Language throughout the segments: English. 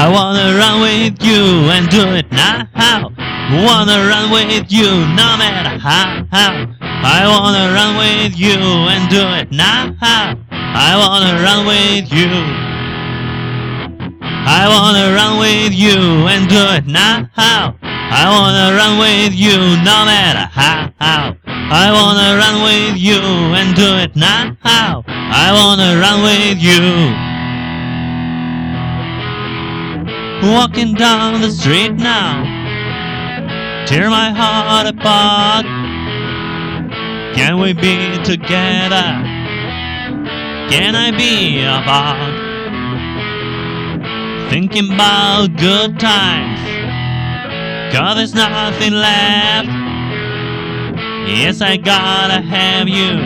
I wanna run with you and do it now. Wanna run with you no matter how. I wanna run with you and do it now. I wanna run with you. I wanna run with you and do it now. I wanna run with you no matter how. I wanna run with you and do it now. I wanna run with you. Walking down the street now, tear my heart apart. Can we be together? Can I be apart? Thinking about good times, cause there's nothing left. Yes, I gotta have you.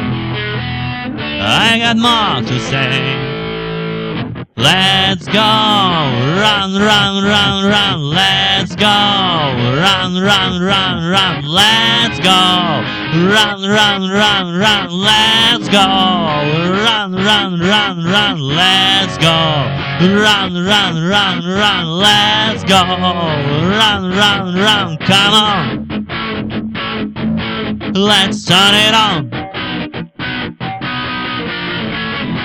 I got more to say. Let's go, run, run, run, run, let's go, run, run, run, run, let's go, run, run, run, run, let's go, run, run, run, run, let's go, run, run, run, run, let's go, run, run, run, come on, let's turn it on.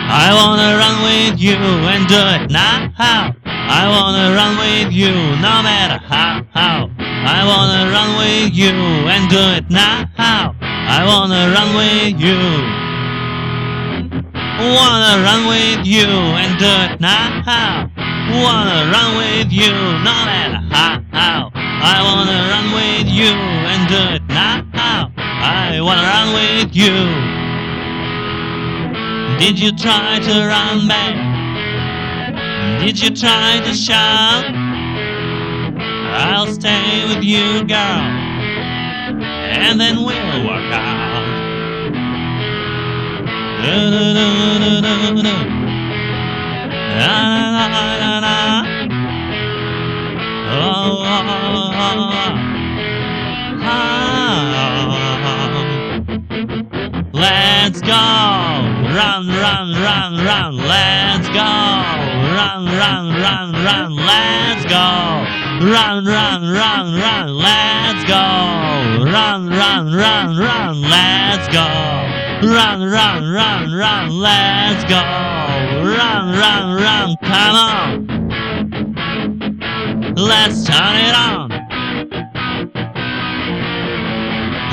I wanna run with you and do it now. I wanna run with you no matter how. how. I wanna run with you and do it now. I wanna run with you. Wanna run with you and do it now. Wanna run with you no matter how. how. I wanna run with you and do it now. I wanna run with you. Did you try to run back? Did you try to shout? I'll stay with you, girl, and then we'll work out. Let's go! Run, run, run, run, let's go! Run, run, run, run, let's go! Run, run, run, run, let's go! Run, run, run, run, let's go! Run, run, run, run, let's go! Run, run, run, come on! Let's turn it on!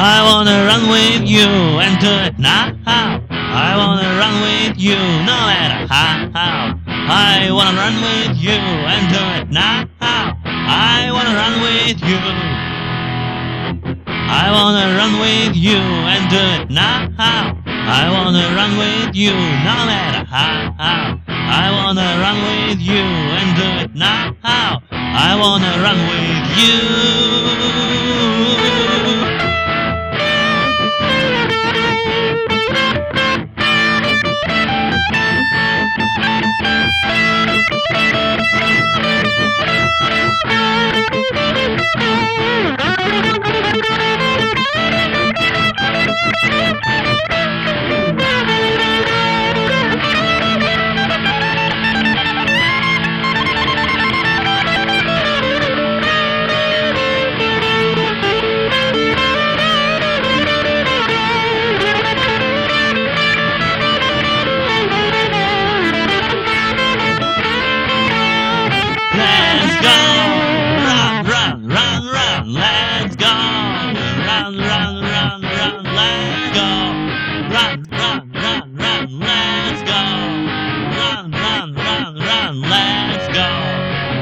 I wanna run with you and do it now. I wanna run with you no matter how. I wanna run with you and do it now. I wanna run with you. I wanna run with you and do it now. I wanna run with you no matter how. I wanna run with you and do it now. I wanna run with you.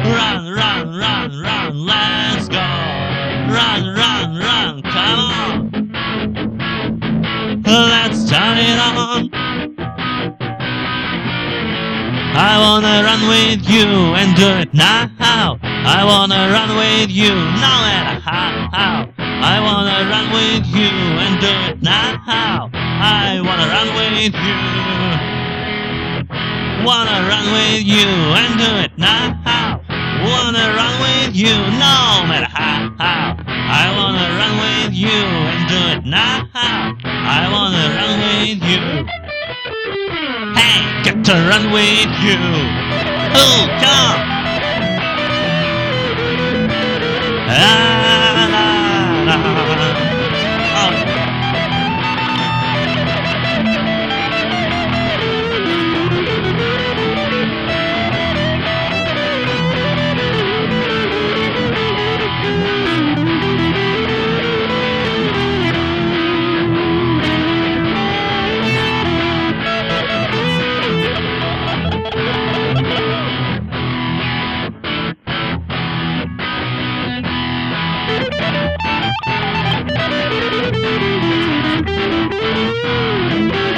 Run, run, run, run, let's go! Run, run, run, come on! Let's turn it on! I wanna run with you and do it now. I wanna run with you no matter how. I wanna run with you and do it now. I wanna run with you. Wanna run with you and do it now wanna run with you no matter how, how. I wanna run with you and do it now. I wanna run with you. Hey, get to run with you. Oh, come. Thank you.